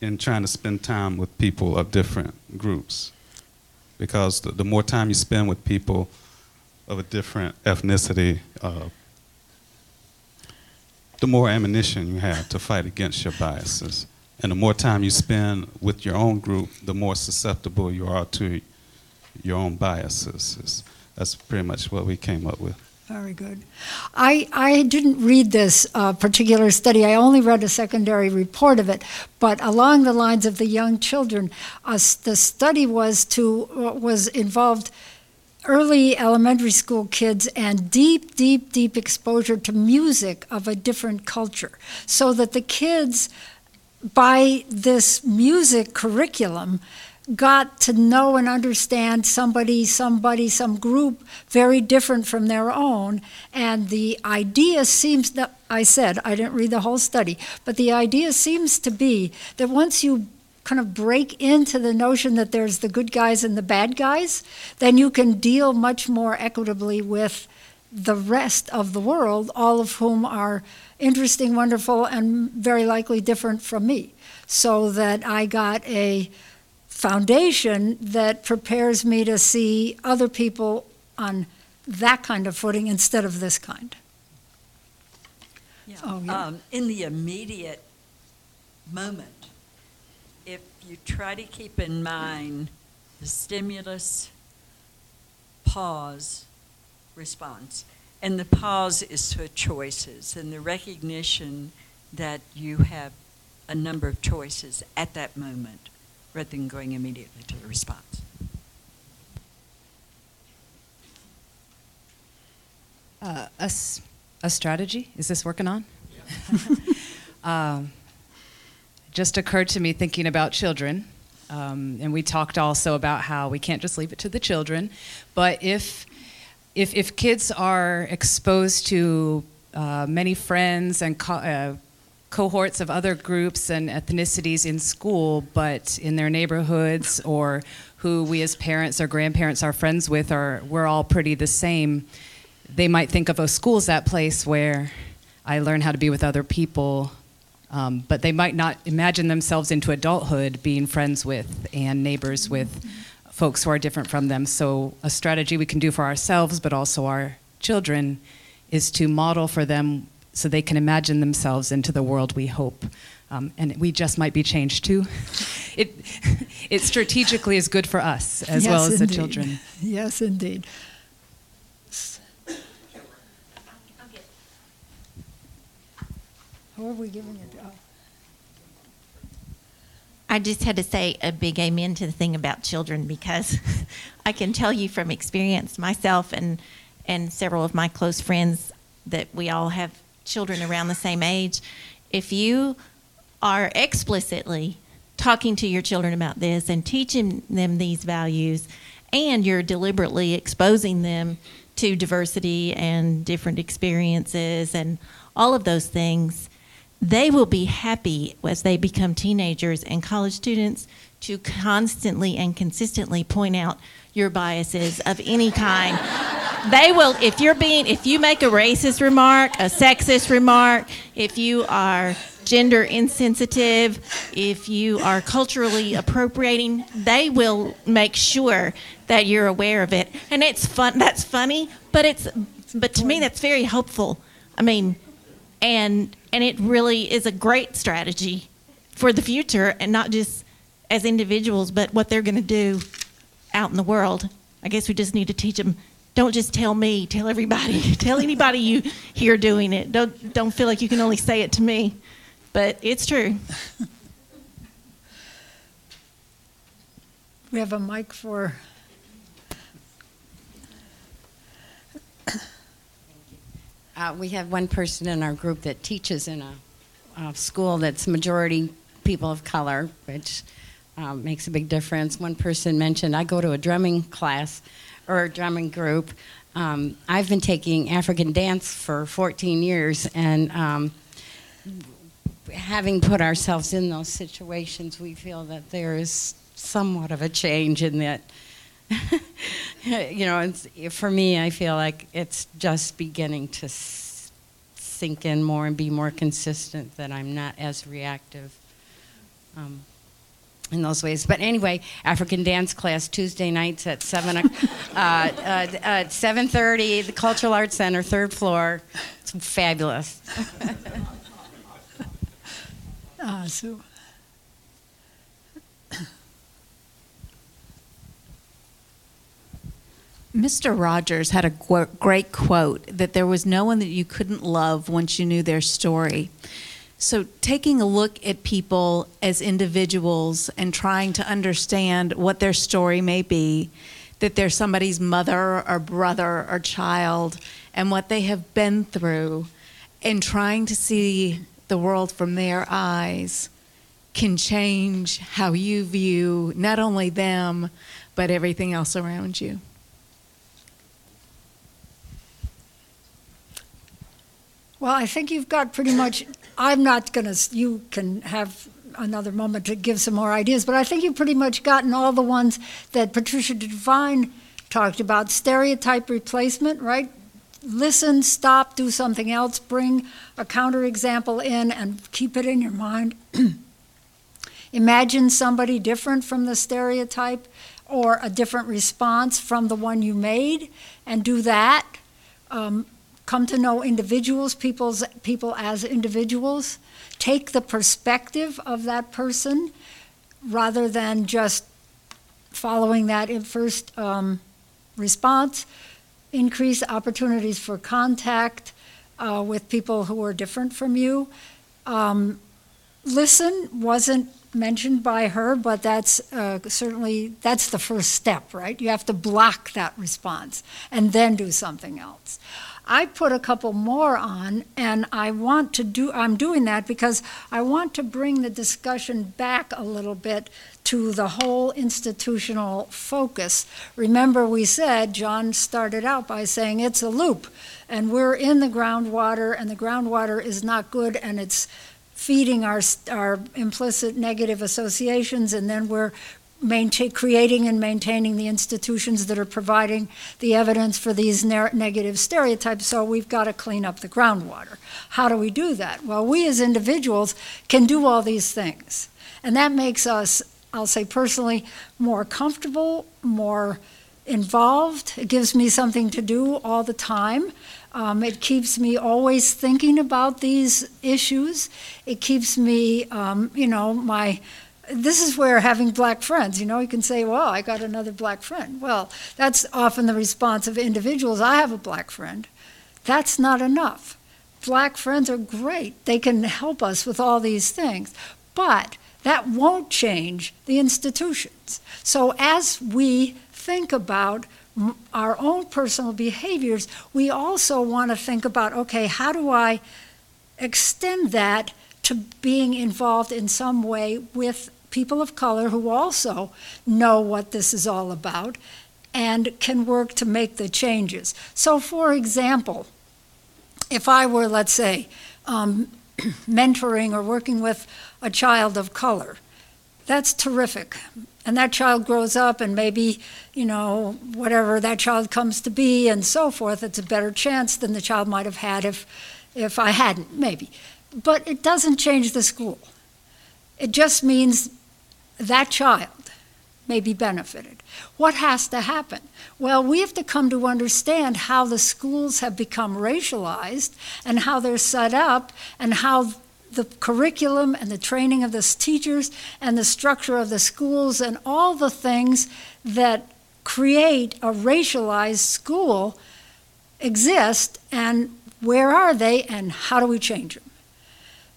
in trying to spend time with people of different groups. Because the, the more time you spend with people of a different ethnicity, uh, the more ammunition you have to fight against your biases. And the more time you spend with your own group, the more susceptible you are to your own biases. That's pretty much what we came up with. Very good. I, I didn't read this uh, particular study. I only read a secondary report of it. But along the lines of the young children, uh, the study was to uh, was involved early elementary school kids and deep, deep, deep exposure to music of a different culture, so that the kids, by this music curriculum, got to know and understand somebody, somebody, some group very different from their own. And the idea seems that, I said, I didn't read the whole study, but the idea seems to be that once you kind of break into the notion that there's the good guys and the bad guys, then you can deal much more equitably with the rest of the world, all of whom are interesting, wonderful, and very likely different from me. So that I got a foundation that prepares me to see other people on that kind of footing instead of this kind. Yeah. Oh, yeah. Um, in the immediate moment, if you try to keep in mind the stimulus, pause, response, and the pause is for choices and the recognition that you have a number of choices at that moment rather than going immediately to the response. Uh, a, s- a strategy? Is this working on? um, just occurred to me thinking about children. Um, and we talked also about how we can't just leave it to the children. But if, if, if kids are exposed to uh, many friends and co- uh, cohorts of other groups and ethnicities in school, but in their neighborhoods or who we as parents or grandparents are friends with are we're all pretty the same. They might think of a school as that place where I learn how to be with other people, um, but they might not imagine themselves into adulthood being friends with and neighbors with folks who are different from them. So a strategy we can do for ourselves, but also our children, is to model for them so they can imagine themselves into the world we hope. Um, and we just might be changed too. It, it strategically is good for us as Yes, well as the indeed. children. Yes, indeed. Who are we giving it? Oh. I just had to say a big amen to the thing about children because I can tell you from experience myself and and several of my close friends that we all have children around the same age. If you are explicitly talking to your children about this and teaching them these values and you're deliberately exposing them to diversity and different experiences and all of those things they will be happy as they become teenagers and college students to constantly and consistently point out your biases of any kind. they will if you're being if you make a racist remark, a sexist remark, if you are gender insensitive, if you are culturally appropriating, they will make sure that you're aware of it. And it's fun that's funny, but it's but to me that's very hopeful. I mean, and and it really is a great strategy for the future and not just as individuals but what they're going to do out in the world i guess we just need to teach them don't just tell me tell everybody tell anybody you hear doing it don't don't feel like you can only say it to me but it's true We have a mic for. Uh, we have one person in our group that teaches in a, a school that's majority people of color, which um, makes a big difference. One person mentioned I go to a drumming class or a drumming group, um, I've been taking African dance for 14 years, and um, having put ourselves in those situations, we feel that there is somewhat of a change in that. you know, for me, I feel like it's just beginning to s- sink in more and be more consistent that I'm not as reactive. Um, in those ways. But anyway, African dance class Tuesday nights at seven, uh, uh, seven thirty, the Cultural Arts Center, third floor. It's fabulous. Ah, Sue. Mr. Rogers had a great quote that there was no one that you couldn't love once you knew their story. So, taking a look at people as individuals and trying to understand what their story may be, that they're somebody's mother or brother or child, and what they have been through, and trying to see the world from their eyes can change how you view not only them, but everything else around you. Well, I think you've got pretty much. I'm not going to. You can have another moment to give some more ideas, but I think you've pretty much gotten all the ones that Patricia Devine talked about. Stereotype replacement, right? Listen, stop, do something else, bring a counterexample in, and keep it in your mind. Imagine somebody different from the stereotype or a different response from the one you made, and do that. Um, come to know individuals, people's, people as individuals. Take the perspective of that person rather than just following that first um, response. Increase opportunities for contact uh, with people who are different from you. Um, listen wasn't mentioned by her, but that's uh, certainly that's the first step, right? You have to block that response and then do something else. I put a couple more on, and I want to do, I'm doing that because I want to bring the discussion back a little bit to the whole institutional focus. Remember, we said, John started out by saying it's a loop, and we're in the groundwater, and the groundwater is not good, and it's feeding our, our implicit negative associations, and then we're maintain, creating and maintaining the institutions that are providing the evidence for these ne- negative stereotypes. So we've got to clean up the groundwater. How do we do that? Well, we as individuals can do all these things. And that makes us, I'll say personally, more comfortable, more involved. It gives me something to do all the time. Um, it keeps me always thinking about these issues. It keeps me, um, you know, my this is where having black friends, you know, you can say, well, I got another black friend. Well, that's often the response of individuals. I have a black friend. That's not enough. Black friends are great. They can help us with all these things. But that won't change the institutions. So as we think about our own personal behaviors, we also want to think about okay, how do I extend that to being involved in some way with people of color who also know what this is all about and can work to make the changes. So, for example, if I were, let's say, um, mentoring or working with a child of color, that's terrific. And that child grows up, and maybe, you know, whatever that child comes to be and so forth, it's a better chance than the child might have had if, if I hadn't, maybe. But it doesn't change the school. It just means that child may be benefited. What has to happen? Well, we have to come to understand how the schools have become racialized and how they're set up and how the curriculum and the training of the teachers and the structure of the schools and all the things that create a racialized school exist and where are they and how do we change them?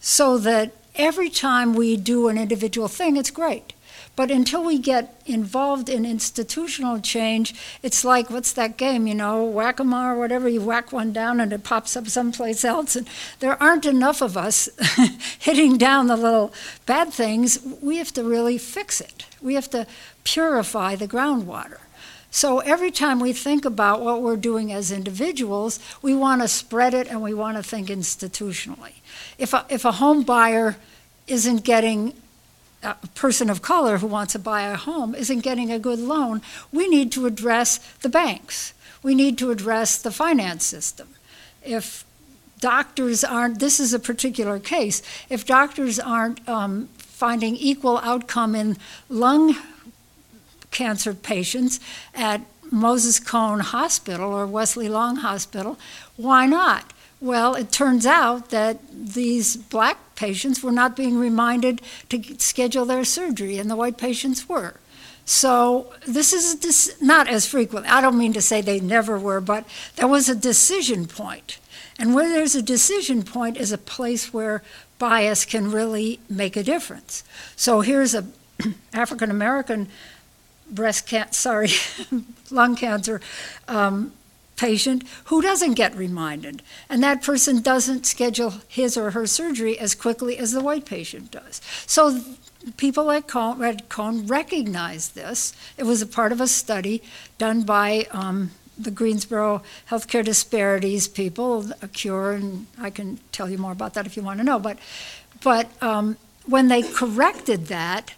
So that every time we do an individual thing, it's great. But until we get involved in institutional change, it's like what's that game, you know, whack a mole or whatever, you whack one down and it pops up someplace else. And there aren't enough of us hitting down the little bad things. We have to really fix it. We have to purify the groundwater. So every time we think about what we're doing as individuals, we want to spread it and we want to think institutionally. If a, if a home buyer isn't getting a person of color who wants to buy a home isn't getting a good loan, we need to address the banks. We need to address the finance system. If doctors aren't, this is a particular case, if doctors aren't um, finding equal outcome in lung cancer patients at Moses Cone Hospital or Wesley Long Hospital, why not? Well, it turns out that these black patients were not being reminded to schedule their surgery, and the white patients were. So this is this, not as frequent. I don't mean to say they never were, but there was a decision point. And where there's a decision point is a place where bias can really make a difference. So here's a African American breast cancer, sorry, lung cancer um, patient who doesn't get reminded. And that person doesn't schedule his or her surgery as quickly as the white patient does. So people at Red Cone recognized this. It was a part of a study done by um, the Greensboro Healthcare Disparities people, ACCURE, and I can tell you more about that if you want to know. But, but um, when they corrected that,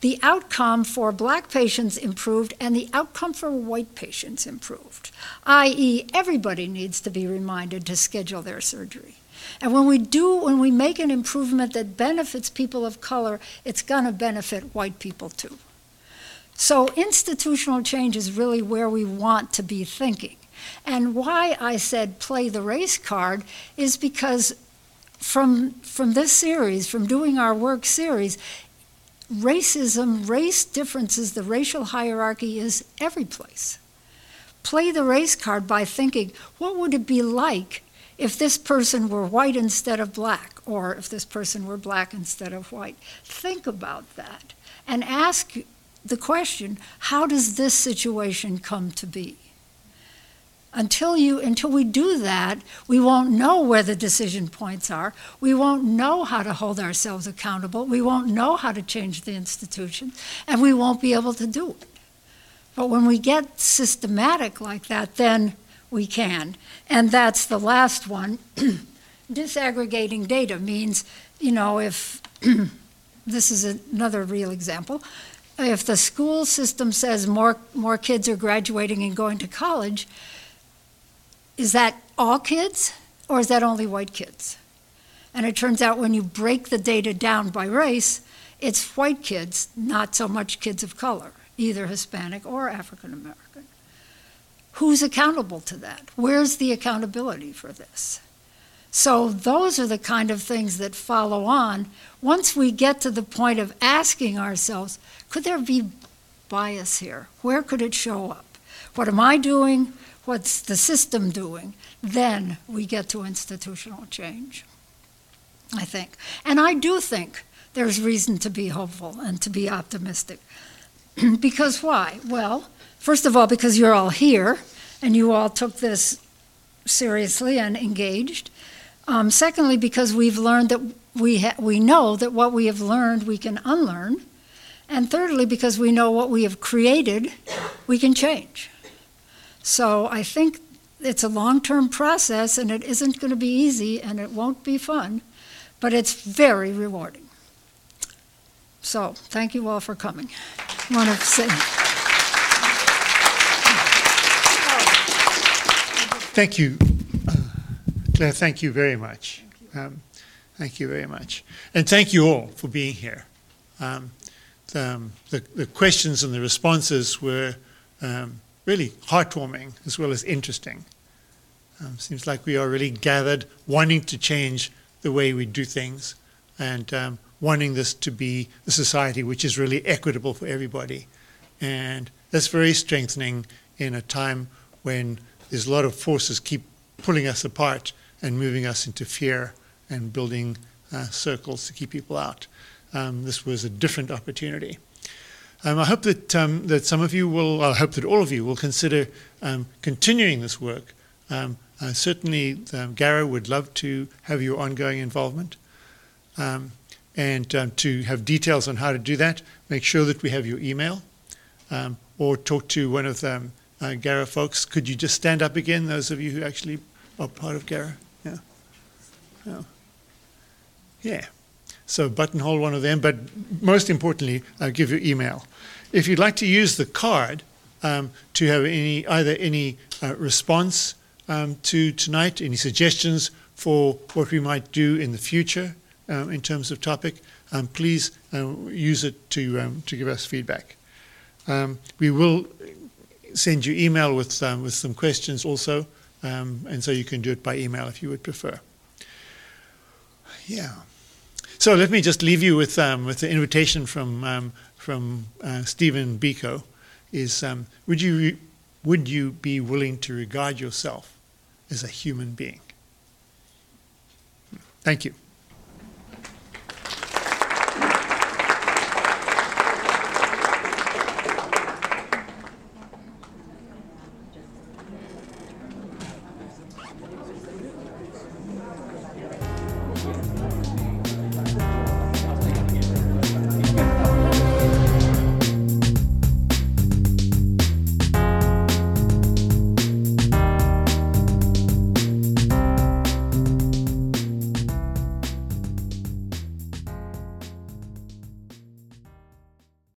the outcome for black patients improved and the outcome for white patients improved, i.e., everybody needs to be reminded to schedule their surgery. And when we do, when we make an improvement that benefits people of color, it's going to benefit white people too. So institutional change is really where we want to be thinking. And why I said play the race card is because from, from this series, from doing our work series, racism, race differences, the racial hierarchy is every place. Play the race card by thinking, what would it be like if this person were white instead of black, or if this person were black instead of white? Think about that and ask the question, how does this situation come to be? Until you until we do that we won't know where the decision points are. We won't know how to hold ourselves accountable. We won't know how to change the institution and we won't be able to do it. But when we get systematic like that then we can. And that's the last one. Disaggregating data means you know if this is another real example. If the school system says more more kids are graduating and going to college is that all kids or is that only white kids? And it turns out when you break the data down by race, it's white kids, not so much kids of color, either Hispanic or African American. Who's accountable to that? Where's the accountability for this? So, those are the kind of things that follow on once we get to the point of asking ourselves could there be bias here? Where could it show up? What am I doing? What's the system doing, then we get to institutional change, I think. And I do think there's reason to be hopeful and to be optimistic. because why? Well, first of all, because you're all here and you all took this seriously and engaged. Um, secondly, because we've learned that we, ha- we know that what we have learned we can unlearn. And thirdly, because we know what we have created, we can change. So I think it's a long term process and it isn't going to be easy and it won't be fun, but it's very rewarding. So thank you all for coming. I want to say. Thank you, Claire. Thank you very much. Um, thank you very much. And thank you all for being here. Um, the, um, the, the, questions and the responses were um, really heartwarming as well as interesting. Um, seems like we are really gathered, wanting to change the way we do things and um, wanting this to be a society which is really equitable for everybody. And that's very strengthening in a time when there's a lot of forces keep pulling us apart and moving us into fear and building uh, circles to keep people out. Um, this was a different opportunity. Um, I hope that, um, that some of you will, I hope that all of you will consider um, continuing this work. Um, uh, certainly, um, Garrow would love to have your ongoing involvement. Um, and to have details on how to do that, make sure that we have your email. um, or talk to one of the uh, GARA folks. Could you just stand up again, those of you who actually are part of GARA? Yeah. Yeah. Yeah. So buttonhole one of them, but most importantly, I'll give you email. If you'd like to use the card um, to have any either any uh, response um, to tonight, any suggestions for what we might do in the future um, in terms of topic, um, please uh, use it to um, to give us feedback. Um, we will send you email with with some questions also, and so you can do it by email if you would prefer. Yeah. So let me just leave you with um, with the invitation from um, from uh, Stephen Biko. Is um, would you would you be willing to regard yourself as a human being? Thank you.